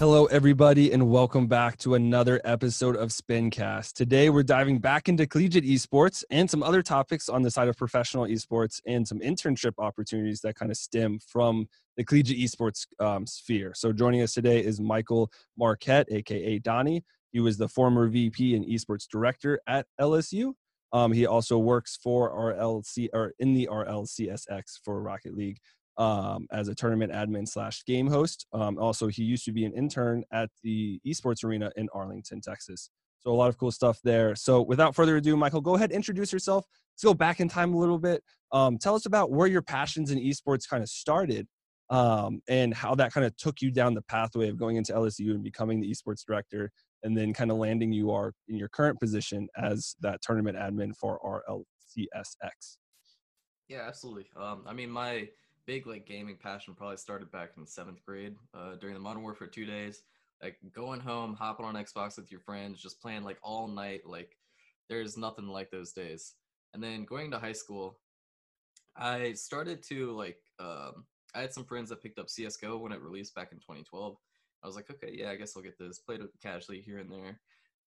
Hello, everybody, and welcome back to another episode of Spincast. Today, we're diving back into collegiate esports and some other topics on the side of professional esports and some internship opportunities that kind of stem from the collegiate esports um, sphere. So, joining us today is Michael Marquette, aka Donnie. He was the former VP and esports director at LSU. Um, he also works for RLC or in the RLCSX for Rocket League um, as a tournament admin slash game host. Um, also, he used to be an intern at the esports arena in Arlington, Texas. So a lot of cool stuff there. So without further ado, Michael, go ahead, introduce yourself. Let's go back in time a little bit. Um, tell us about where your passions in esports kind of started um, and how that kind of took you down the pathway of going into LSU and becoming the esports director and then kind of landing you are in your current position as that tournament admin for RLCSX. Yeah, absolutely. Um, I mean, my big like gaming passion probably started back in seventh grade uh, during the Modern Warfare two days. Like going home, hopping on Xbox with your friends, just playing like all night. Like there's nothing like those days. And then going to high school, I started to like um, I had some friends that picked up CS:GO when it released back in 2012. I was like, okay, yeah, I guess I'll get this. Played it casually here and there.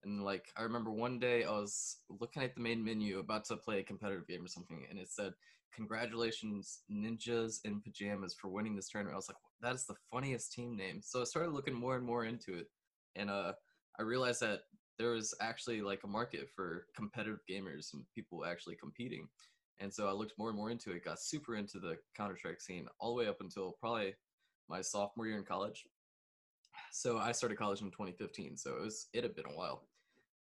And like I remember one day I was looking at the main menu about to play a competitive game or something, and it said congratulations ninjas in pajamas for winning this tournament. I was like that is the funniest team name. So i started looking more and more into it and uh i realized that there was actually like a market for competitive gamers and people actually competing. And so i looked more and more into it got super into the counter-strike scene all the way up until probably my sophomore year in college. So i started college in 2015 so it was it had been a while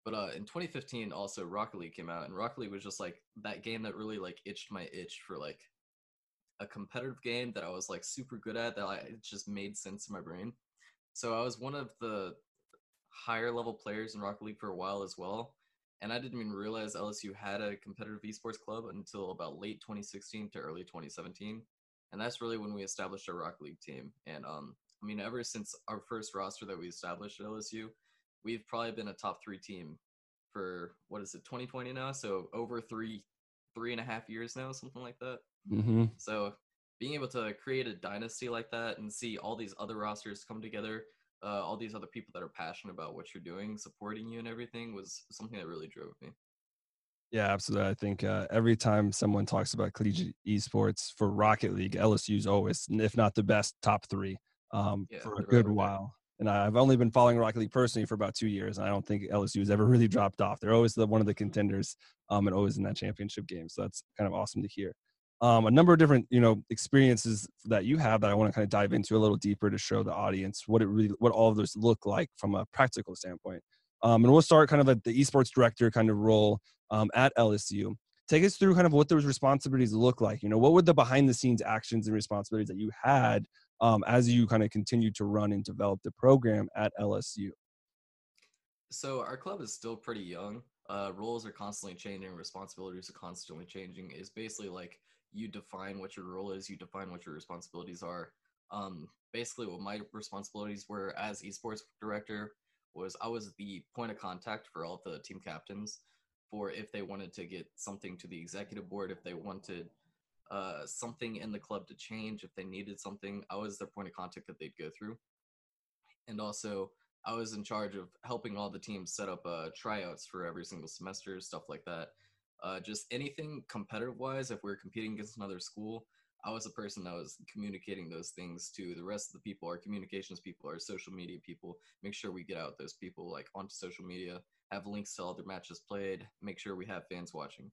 but uh, in 2015, also Rocket League came out, and Rocket League was just like that game that really like itched my itch for like a competitive game that I was like super good at that I, it just made sense in my brain. So I was one of the higher level players in Rocket League for a while as well. And I didn't even realize LSU had a competitive esports club until about late 2016 to early 2017. And that's really when we established our Rocket League team. And um, I mean, ever since our first roster that we established at LSU, we've probably been a top three team for what is it 2020 now? So over three three and a half years now something like that. Mm-hmm. so being able to create a dynasty like that and see all these other rosters come together uh, all these other people that are passionate about what you're doing supporting you and everything was something that really drove me. Yeah, absolutely. I think uh, every time someone talks about collegiate esports for Rocket League, LSU is always, if not the best, top three um, yeah, for a good while and I've only been following Rocket League personally for about two years, and I don't think LSU has ever really dropped off. They're always the, one of the contenders, um, and always in that championship game. So that's kind of awesome to hear. Um, a number of different, you know, experiences that you have that I want to kind of dive into a little deeper to show the audience what it really, what all of those look like from a practical standpoint. Um, and we'll start kind of at the esports director kind of role um, at LSU. Take us through kind of what those responsibilities look like. You know, what were the behind the scenes actions and responsibilities that you had um, as you kind of continue to run and develop the program at LSU? So our club is still pretty young. Uh, roles are constantly changing, responsibilities are constantly changing. It's basically like you define what your role is, you define what your responsibilities are. Um, basically, what my responsibilities were as esports director was I was the point of contact for all the team captains for if they wanted to get something to the executive board, if they wanted uh, something in the club to change if they needed something. I was their point of contact that they'd go through. And also, I was in charge of helping all the teams set up uh, tryouts for every single semester, stuff like that. Uh, just anything competitive wise, if we are competing against another school, I was the person that was communicating those things to the rest of the people, our communications people, our social media people. Make sure we get out those people like onto social media, have links to all their matches played, make sure we have fans watching.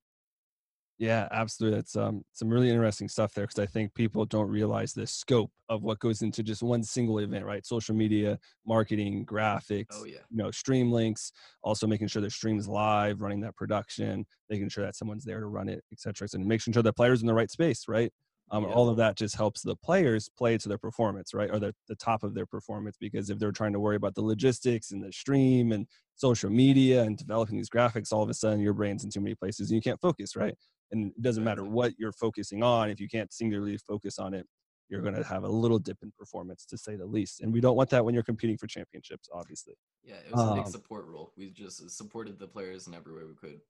Yeah, absolutely. It's um some really interesting stuff there because I think people don't realize the scope of what goes into just one single event, right? Social media, marketing, graphics, oh, yeah. you know, stream links, also making sure the stream is live, running that production, making sure that someone's there to run it, et cetera, and making sure the players in the right space, right? Um, yeah. All of that just helps the players play to their performance, right? Or the, the top of their performance. Because if they're trying to worry about the logistics and the stream and social media and developing these graphics, all of a sudden your brain's in too many places and you can't focus, right? And it doesn't matter what you're focusing on if you can't singularly focus on it you're going to have a little dip in performance to say the least and we don't want that when you're competing for championships obviously. Yeah it was um, a big um support role. We just supported the players in every way we could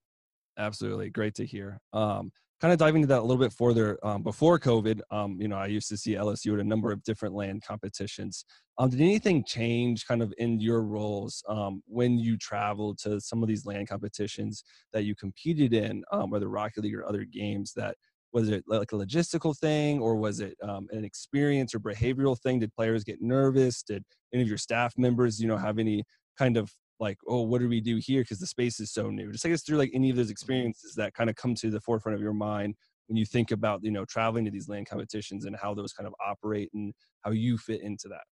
absolutely great to hear. Um, kind of diving into that a little bit further um, before covid um, you know i used to see lsu at a number of different LAN competitions. Um, did anything change kind of in your roles um, when you traveled to some of these LAN competitions that you competed in um, whether rocket league or other games that was it like a logistical thing or was it um, an experience or behavioral thing? Did players get nervous? Did any of your staff members you know have any kind of like oh what do we do here? Because the space is so new. Just take us through like any of those mm-hmm. experiences that kind of come to the forefront of your mind when you think about you know traveling to these LAN competitions and how those kind of operate and how you fit into that.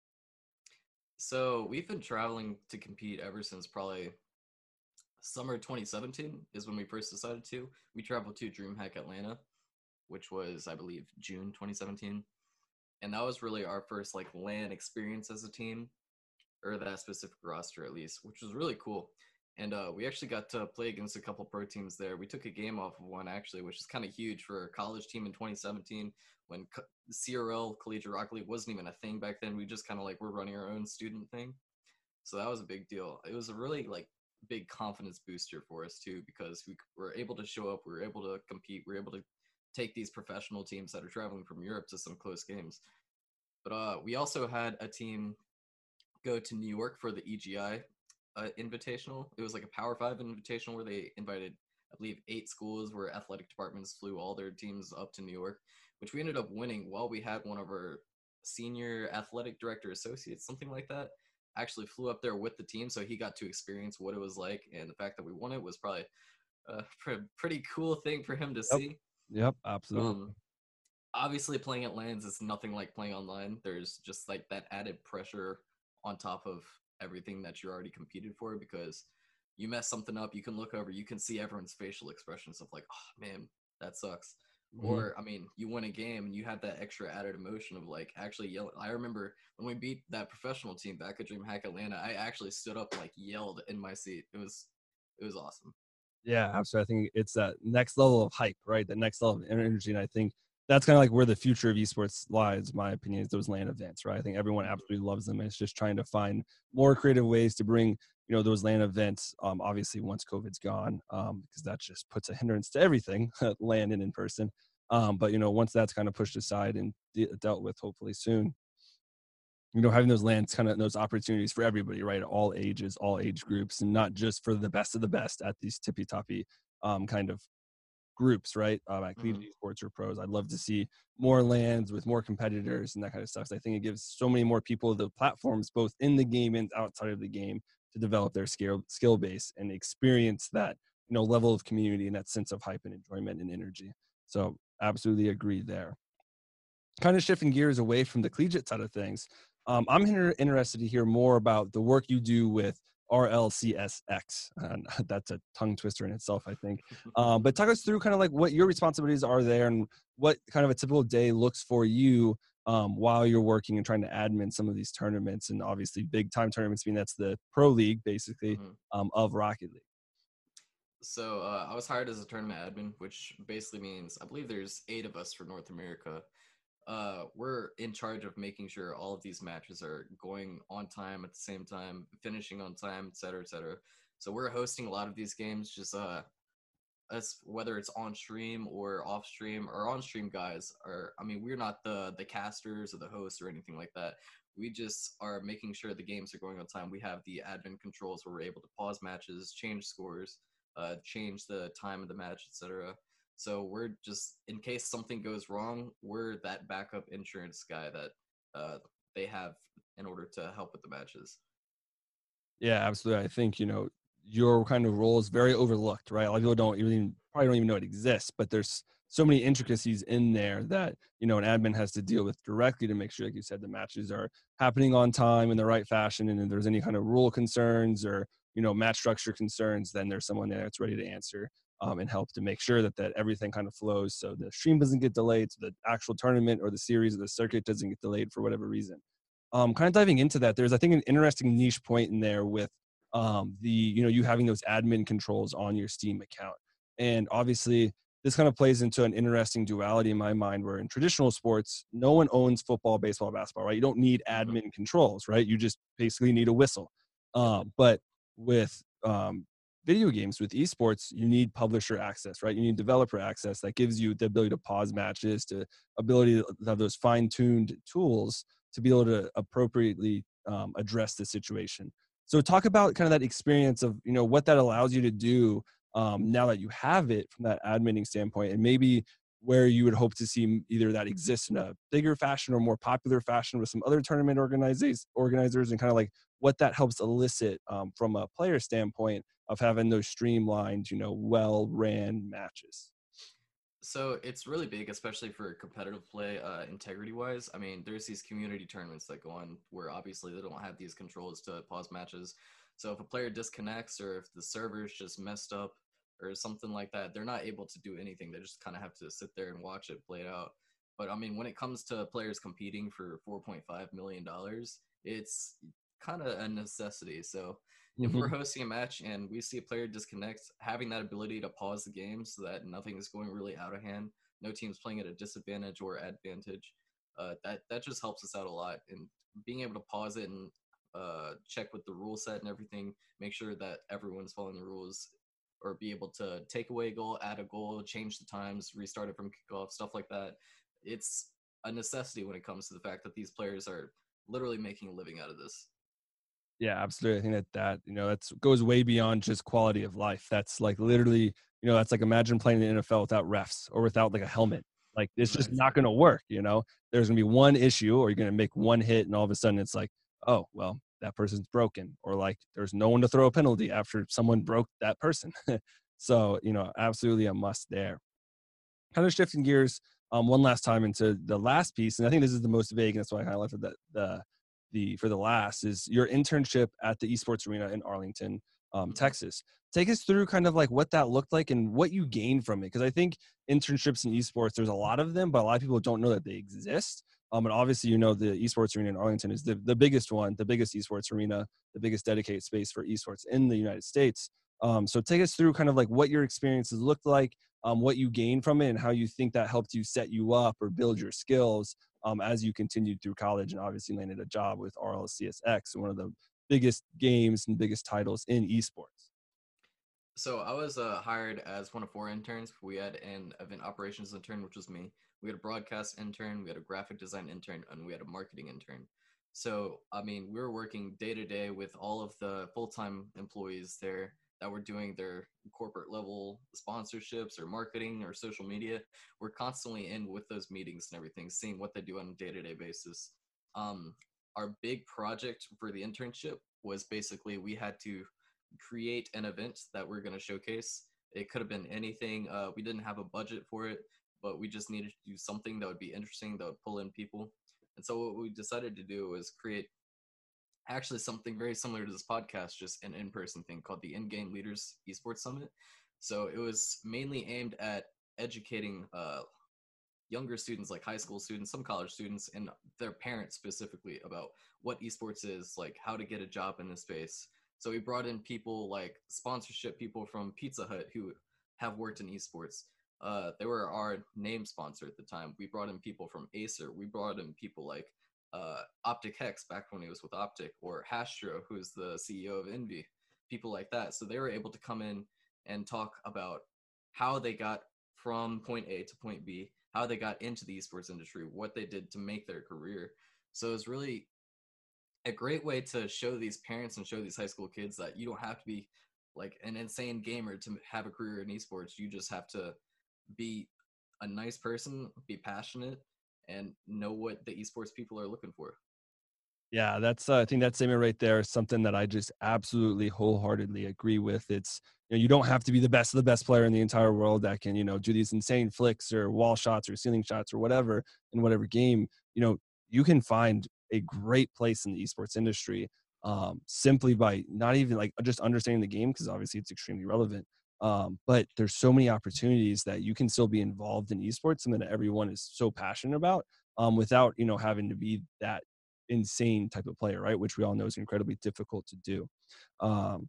So we've been traveling to compete ever since probably summer 2017 is when we first decided to. We traveled to dreamhack atlanta which was i believe june 2017 and that was really our first like LAN experience as a team or that specific roster at least, which was really cool. And uh, we actually got to play against a couple pro teams there. We took a game off of one actually, which is kind of huge for a college team in 2017 when CRL Collegiate Rocket League wasn't even a thing back then. We just kind of like were running our own student thing. So that was a big deal. It was a really like big confidence booster for us too because we were able to show up, we were able to compete, we were able to take these professional teams that are traveling from Europe to some close games. But uh, we also had a team go to New York for the EGI uh, Invitational. It was like a Power Five Invitational where they invited, I believe, eight schools where athletic departments flew all their teams up to New York, which we ended up winning while we had one of our senior athletic director associates, something like that, actually flew up there with the team. So he got to experience what it was like. And the fact that we won it was probably a pretty cool thing for him to yep. see. Yep, absolutely. Um, obviously, playing at LANs is nothing like playing online. There's just like that added pressure on top of everything that you already competed for because you mess something up, you can look over, you can see everyone's facial expressions of like, oh man, that sucks. Mm-hmm. Or I mean, you win a game and you have that extra added emotion of like actually yelling. I remember when we beat that professional team back at DreamHack Atlanta, I actually stood up like yelled in my seat. It was it was awesome. Yeah, absolutely. I think it's that next level of hype, right? The next level of energy. And I think that's kind of like where the future of esports lies, my opinion, is those LAN events, right? I think everyone absolutely loves them. And It's just trying to find more creative ways to bring, you know, those LAN events. Um, obviously, once COVID's gone, um, because that just puts a hindrance to everything, LAN and in person. Um, but you know, once that's kind of pushed aside and de- dealt with, hopefully soon, you know, having those LANs kind of those opportunities for everybody, right? All ages, all age groups, and not just for the best of the best at these tippy toppy um, kind of groups, right? Um, at Collegiate mm-hmm. Sports or pros. I'd love to see more LANs with more competitors and that kind of stuff. So I think it gives so many more people the platforms, both in the game and outside of the game, to develop their skill skill base and experience that you know level of community and that sense of hype and enjoyment and energy. So absolutely agree there. Kind of shifting gears away from the collegiate side of things, um, I'm interested to hear more about the work you do with RLCSX. And that's a tongue twister in itself, I think. Um, but talk us through kind of like what your responsibilities are there and what kind of a typical day looks for you um, while you're working and trying to admin some of these tournaments and obviously big time tournaments. I mean, that's the pro league basically mm-hmm. um, of Rocket League. So uh, I was hired as a tournament admin, which basically means I believe there's eight of us for North America uh, we're in charge of making sure all of these matches are going on time at the same time, finishing on time, et cetera, et cetera. So we're hosting a lot of these games, just uh, us whether it's on stream or off stream. Or on stream guys are, I mean, we're not the the casters or the hosts or anything like that. We just are making sure the games are going on time. We have the admin controls where we're able to pause matches, change scores, uh, change the time of the match, etc. So we're just in case something goes wrong, we're that backup insurance guy that uh, they have in order to help with the matches. Yeah, absolutely. I think you know your kind of role is very overlooked, right? A lot of people don't even probably don't even know it exists, but there's so many intricacies in there that you know an admin has to deal with directly to make sure, like you said, the matches are happening on time in the right fashion, and if there's any kind of rule concerns or you know match structure concerns, then there's someone there that's ready to answer um, and help to make sure that that everything kind of flows so the stream doesn't get delayed so the actual tournament or the series or the circuit doesn't get delayed for whatever reason. Um, kind of diving into that there's i think an interesting niche point in there with um, the you know you having those admin controls on your steam account. And obviously this kind of plays into an interesting duality in my mind where in traditional sports no one owns football baseball basketball right? You don't need mm-hmm. admin controls right? You just basically need a whistle. Um, but with um, video games with esports you need publisher access right? You need developer access that gives you the ability to pause matches to ability to have those fine-tuned tools to be able to appropriately um, address the situation. So talk about kind of that experience of you know what that allows you to do um, now that you have it from that adminning standpoint and maybe where you would hope to see either that exist in a bigger fashion or more popular fashion with some other tournament organizers organizers and kind of like what that helps elicit um, from a player standpoint of having those streamlined you know well ran matches so it's really big especially for competitive play uh, integrity wise i mean there's these community tournaments that go on where obviously they don't have these controls to pause matches so if a player disconnects or if the server's just messed up or something like that, they're not able to do anything. They just kind of have to sit there and watch it play out. But I mean, when it comes to players competing for 4.5 million dollars, it's kind of a necessity. So if mm-hmm. we're hosting a match and we see a player disconnect, having that ability to pause the game so that nothing is going really out of hand, no team's playing at a disadvantage or advantage, uh, that that just helps us out a lot. And being able to pause it and uh, check with the rule set and everything, make sure that everyone's following the rules or be able to take away a goal, add a goal, change the times, restart it from kickoff, stuff like that. It's a necessity when it comes to the fact that these players are literally making a living out of this. Yeah, absolutely. I think that that you know that goes way beyond just quality of life. That's like literally, you know, that's like imagine playing in the NFL without refs or without like a helmet. Like it's just not going to work. You know, there's going to be one issue, or you're going to make one hit, and all of a sudden it's like, oh well, that person's broken or like there's no one to throw a penalty after someone broke that person so you know absolutely a must there kind of shifting gears um, one last time into the last piece and i think this is the most vague and that's why i kind of left it the, the the for the last is your internship at the esports arena in arlington um, mm-hmm. texas take us through kind of like what that looked like and what you gained from it because i think internships in esports there's a lot of them but a lot of people don't know that they exist um, and obviously, you know, the esports arena in Arlington is the, the biggest one, the biggest esports arena, the biggest dedicated space for esports in the United States. Um, so take us through kind of like what your experiences looked like, um, what you gained from it, and how you think that helped you set you up or build your skills um, as you continued through college and obviously landed a job with RLCSX, one of the biggest games and biggest titles in esports. So I was uh, hired as one of four interns. We had an event operations intern, which was me. We had a broadcast intern, we had a graphic design intern, and we had a marketing intern. So, I mean, we were working day to day with all of the full time employees there that were doing their corporate level sponsorships or marketing or social media. We're constantly in with those meetings and everything, seeing what they do on a day to day basis. Um, our big project for the internship was basically we had to create an event that we're going to showcase. It could have been anything. Uh, we didn't have a budget for it but we just needed to do something that would be interesting that would pull in people. And so what we decided to do was create actually something very similar to this podcast, just an in-person thing called the In-Game Leaders Esports Summit. So it was mainly aimed at educating uh, younger students, like high school students, some college students, and their parents specifically about what esports is, like how to get a job in this space. So we brought in people like sponsorship people from Pizza Hut who have worked in esports. Uh, they were our name sponsor at the time. We brought in people from Acer. We brought in people like uh, OpTic H3CZ back when he was with Optic, or Hastr0, who's the CEO of Envy, people like that. So they were able to come in and talk about how they got from point A to point B, how they got into the esports industry, what they did to make their career. So it's really a great way to show these parents and show these high school kids that you don't have to be like an insane gamer to have a career in esports. You just have to be a nice person, be passionate, and know what the esports people are looking for. Yeah, that's uh, I think that statement right there is something that I just absolutely wholeheartedly agree with. It's you know you don't have to be the best of the best player in the entire world that can you know do these insane flicks or wall shots or ceiling shots or whatever in whatever game. You know you can find a great place in the esports industry um, simply by not even like just understanding the game because obviously it's extremely relevant, um, but there's so many opportunities that you can still be involved in esports something that everyone is so passionate about um, without you know having to be that insane type of player right which we all know is incredibly difficult to do. Um,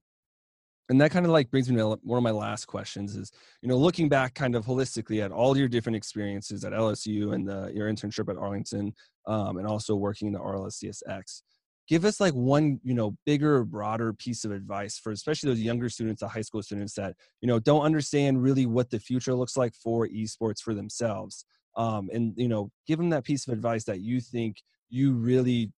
and that kind of like brings me to one of my last questions is you know looking back kind of holistically at all your different experiences at lsu and the, your internship at arlington um, and also working in the rlcsx give us like one you know bigger broader piece of advice for especially those younger students the high school students that you know don't understand really what the future looks like for esports for themselves um, and you know give them that piece of advice that you think you really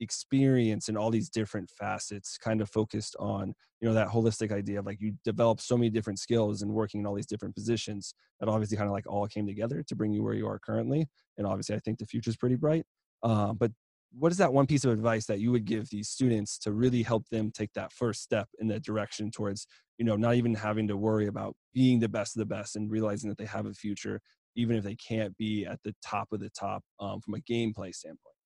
experience in all these different facets kind of focused on you know that holistic idea of like you develop so many different skills and working in all these different positions that obviously kind of like all came together to bring you where you are currently and obviously i think the future is pretty bright uh, but what is that one piece of advice that you would give these students to really help them take that first step in that direction towards you know not even having to worry about being the best of the best and realizing that they have a future even if they can't be at the top of the top um, from a gameplay standpoint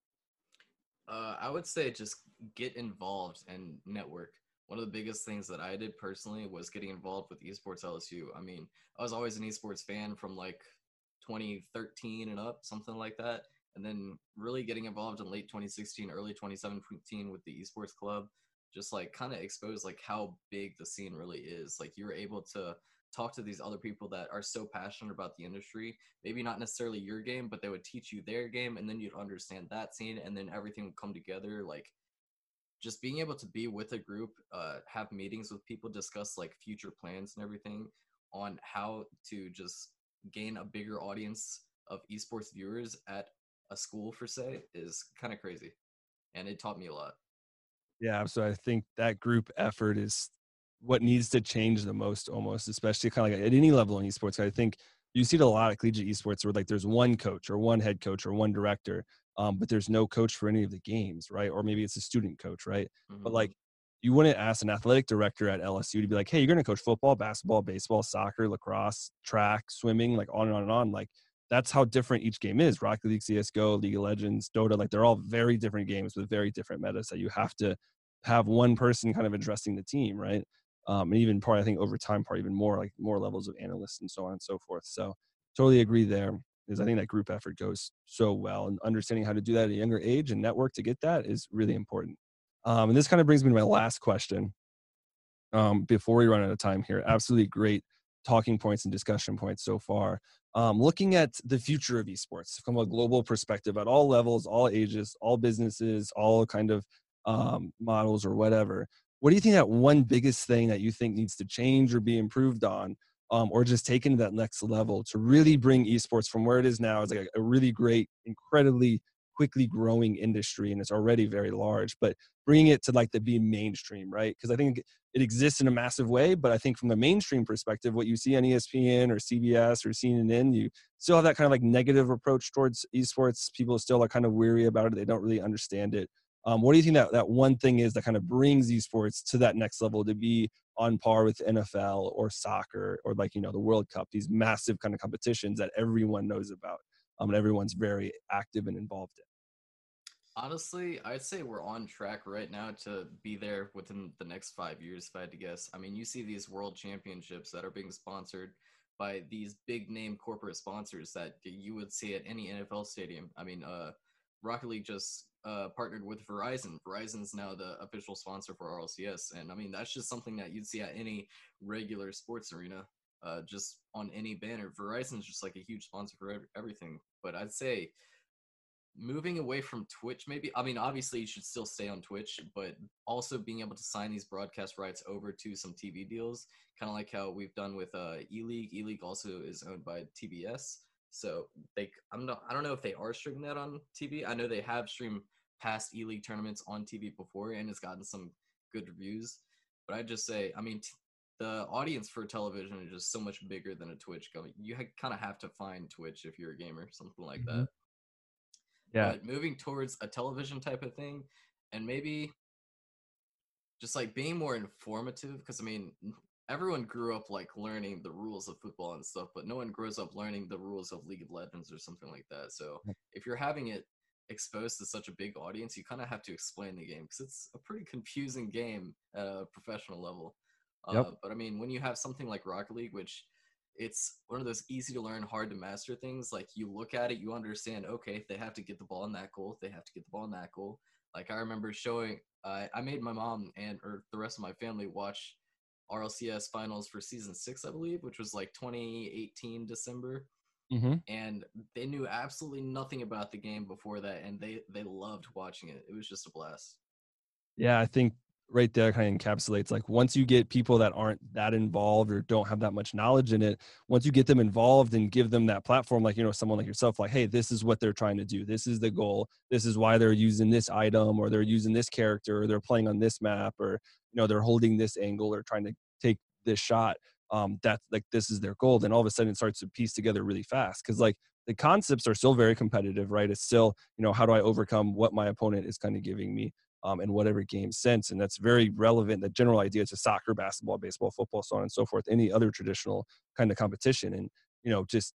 uh, I would say just get involved and network. One of the biggest things that I did personally was getting involved with esports LSU. I mean, I was always an esports fan from like 2013 and up, something like that. And then really getting involved in late 2016, early 2017 with the esports club, just like kind of exposed like how big the scene really is. Like you're able to talk to these other people that are so passionate about the industry maybe not necessarily your game but they would teach you their game and then you'd understand that scene and then everything would come together like just being able to be with a group uh, have meetings with people discuss like future plans and everything on how to just gain a bigger audience of esports viewers at a school for say is kind of crazy and it taught me a lot. Yeah so i think that group effort is what needs to change the most almost especially kind of like at any level in esports i think you see it a lot of collegiate esports where like there's one coach or one head coach or one director um, but there's no coach for any of the games right? Or maybe it's a student coach right? Mm-hmm. but like you wouldn't ask an athletic director at lsu to be like hey you're going to coach football basketball baseball soccer lacrosse track swimming like on and on and on like that's how different each game is rocket league csgo league of legends dota like they're all very different games with very different metas that you have to have one person kind of addressing the team right um, and even part I think over time, part even more like more levels of analysts and so on and so forth. So totally agree there. Is I think that group effort goes so well, and understanding how to do that at a younger age and network to get that is really important. Um, and this kind of brings me to my last question. Um, before we run out of time here, absolutely great talking points and discussion points so far. Um, looking at the future of esports from a global perspective at all levels, all ages, all businesses, all kind of um, models or whatever what do you think that one biggest thing that you think needs to change or be improved on um, or just taken to that next level to really bring esports from where it is now is like a, a really great incredibly quickly growing industry and it's already very large but bringing it to like the be mainstream right? Because i think it exists in a massive way but i think from the mainstream perspective what you see on espn or cbs or cnn you still have that kind of like negative approach towards esports. People still are kind of weary about it. They don't really understand it. Um, what do you think that, that one thing is that kind of brings esports to that next level to be on par with NFL or soccer or like, you know, the World Cup, these massive kind of competitions that everyone knows about um, and everyone's very active and involved in? Honestly, I'd say we're on track right now to be there within the next five years, if I had to guess. I mean, you see these world championships that are being sponsored by these big name corporate sponsors that you would see at any NFL stadium. I mean, uh, Rocket League just uh, partnered with Verizon. Verizon's now the official sponsor for RLCS, and I mean that's just something that you'd see at any regular sports arena, uh, just on any banner. Verizon's just like a huge sponsor for everything. But I'd say moving away from Twitch, maybe. I mean, obviously you should still stay on Twitch, but also being able to sign these broadcast rights over to some TV deals, kind of like how we've done with uh, E League. E League also is owned by TBS. So they, I'm not, I don't know if they are streaming that on TV. I know they have streamed past E League tournaments on TV before and it's gotten some good reviews. But I just say, I mean, t- the audience for television is just so much bigger than a Twitch. Going, you ha- kind of have to find Twitch if you're a gamer, something like mm-hmm. that. Yeah. But moving towards a television type of thing, and maybe just like being more informative, because I mean, everyone grew up like learning the rules of football and stuff, but no one grows up learning the rules of League of Legends or something like that. So if you're having it exposed to such a big audience, you kind of have to explain the game because it's a pretty confusing game at a professional level. Yep. Uh, but I mean, when you have something like Rocket League, which it's one of those easy to learn, hard to master things. Like you look at it, you understand. Okay, they have to get the ball in that goal. They have to get the ball in that goal. Like I remember showing, uh, I made my mom and or the rest of my family watch RLCS finals for season six, I believe, which was like 2018 December. Mm-hmm. and they knew absolutely nothing about the game before that, and they they loved watching it. It was just a blast. Yeah, I think right there kind of encapsulates like once you get people that aren't that involved or don't have that much knowledge in it once you get them involved and give them that platform like you know someone like yourself like hey this is what they're trying to do. This is the goal. This is why they're using this item or they're using this character or they're playing on this map or you know they're holding this angle or trying to take this shot um that's like this is their goal. Then all of a sudden it starts to piece together really fast because like the concepts are still very competitive right? It's still you know how do i overcome what my opponent is kind of giving me um, in whatever game sense. And that's very relevant, the general idea to soccer, basketball, baseball, football, so on and so forth, any other traditional kind of competition. And, you know, just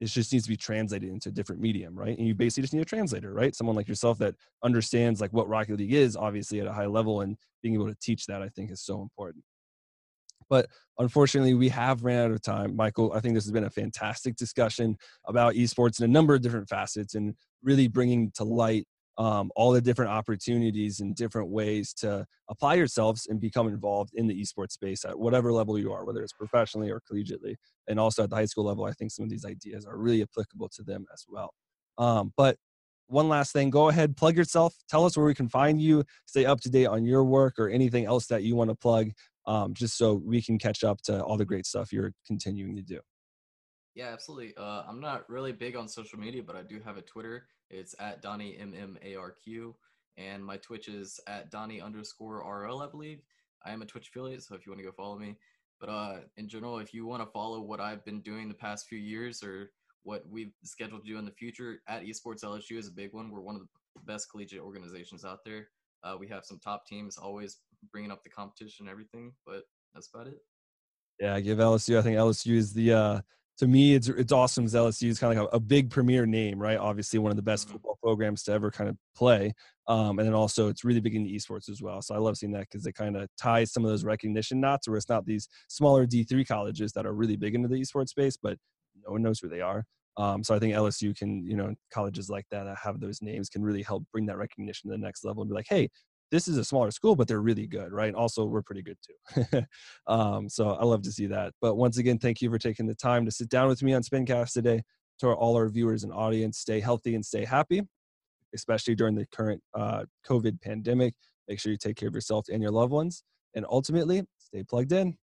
it just needs to be translated into a different medium, right? And you basically just need a translator, right? Someone like yourself that understands like what Rocket League is, obviously at a high level, and being able to teach that, I think, is so important. But unfortunately, we have ran out of time. Michael, I think this has been a fantastic discussion about esports in a number of different facets and really bringing to light um, all the different opportunities and different ways to apply yourselves and become involved in the esports space at whatever level you are, whether it's professionally or collegiately. And also at the high school level, I think some of these ideas are really applicable to them as well. Um, but one last thing, go ahead, plug yourself. Tell us where we can find you. Stay up to date on your work or anything else that you want to plug, um, just so we can catch up to all the great stuff you're continuing to do. Yeah, absolutely. Uh, I'm not really big on social media, but I do have a Twitter. It's at Donnie M M A R Q, and my Twitch is at Donnie underscore RL, I believe. I am a Twitch affiliate, so if you want to go follow me. But uh, in general, if you want to follow what I've been doing the past few years or what we've scheduled to do in the future, at Esports LSU is a big one. We're one of the best collegiate organizations out there. Uh, we have some top teams always bringing up the competition and everything, but that's about it. Yeah, I give LSU. I think LSU is the uh, to me, it's it's awesome. LSU is kind of like a, a, big premier name, right? Obviously, one of the best mm-hmm. football programs to ever kind of play, um, and then also it's really big in the esports as well. So I love seeing that because it kind of ties some of those recognition knots, where it's not these smaller D three colleges that are really big into the esports space, but no one knows who they are. Um, so I think LSU can, you know, colleges like that that have those names can really help bring that recognition to the next level and be like, hey, this is a smaller school, but they're really good, right? Also, we're pretty good too. um, so I love to see that. But once again, thank you for taking the time to sit down with me on Spincast today. To all our viewers and audience, stay healthy and stay happy, especially during the current uh, COVID pandemic. Make sure you take care of yourself and your loved ones. And ultimately, stay plugged in.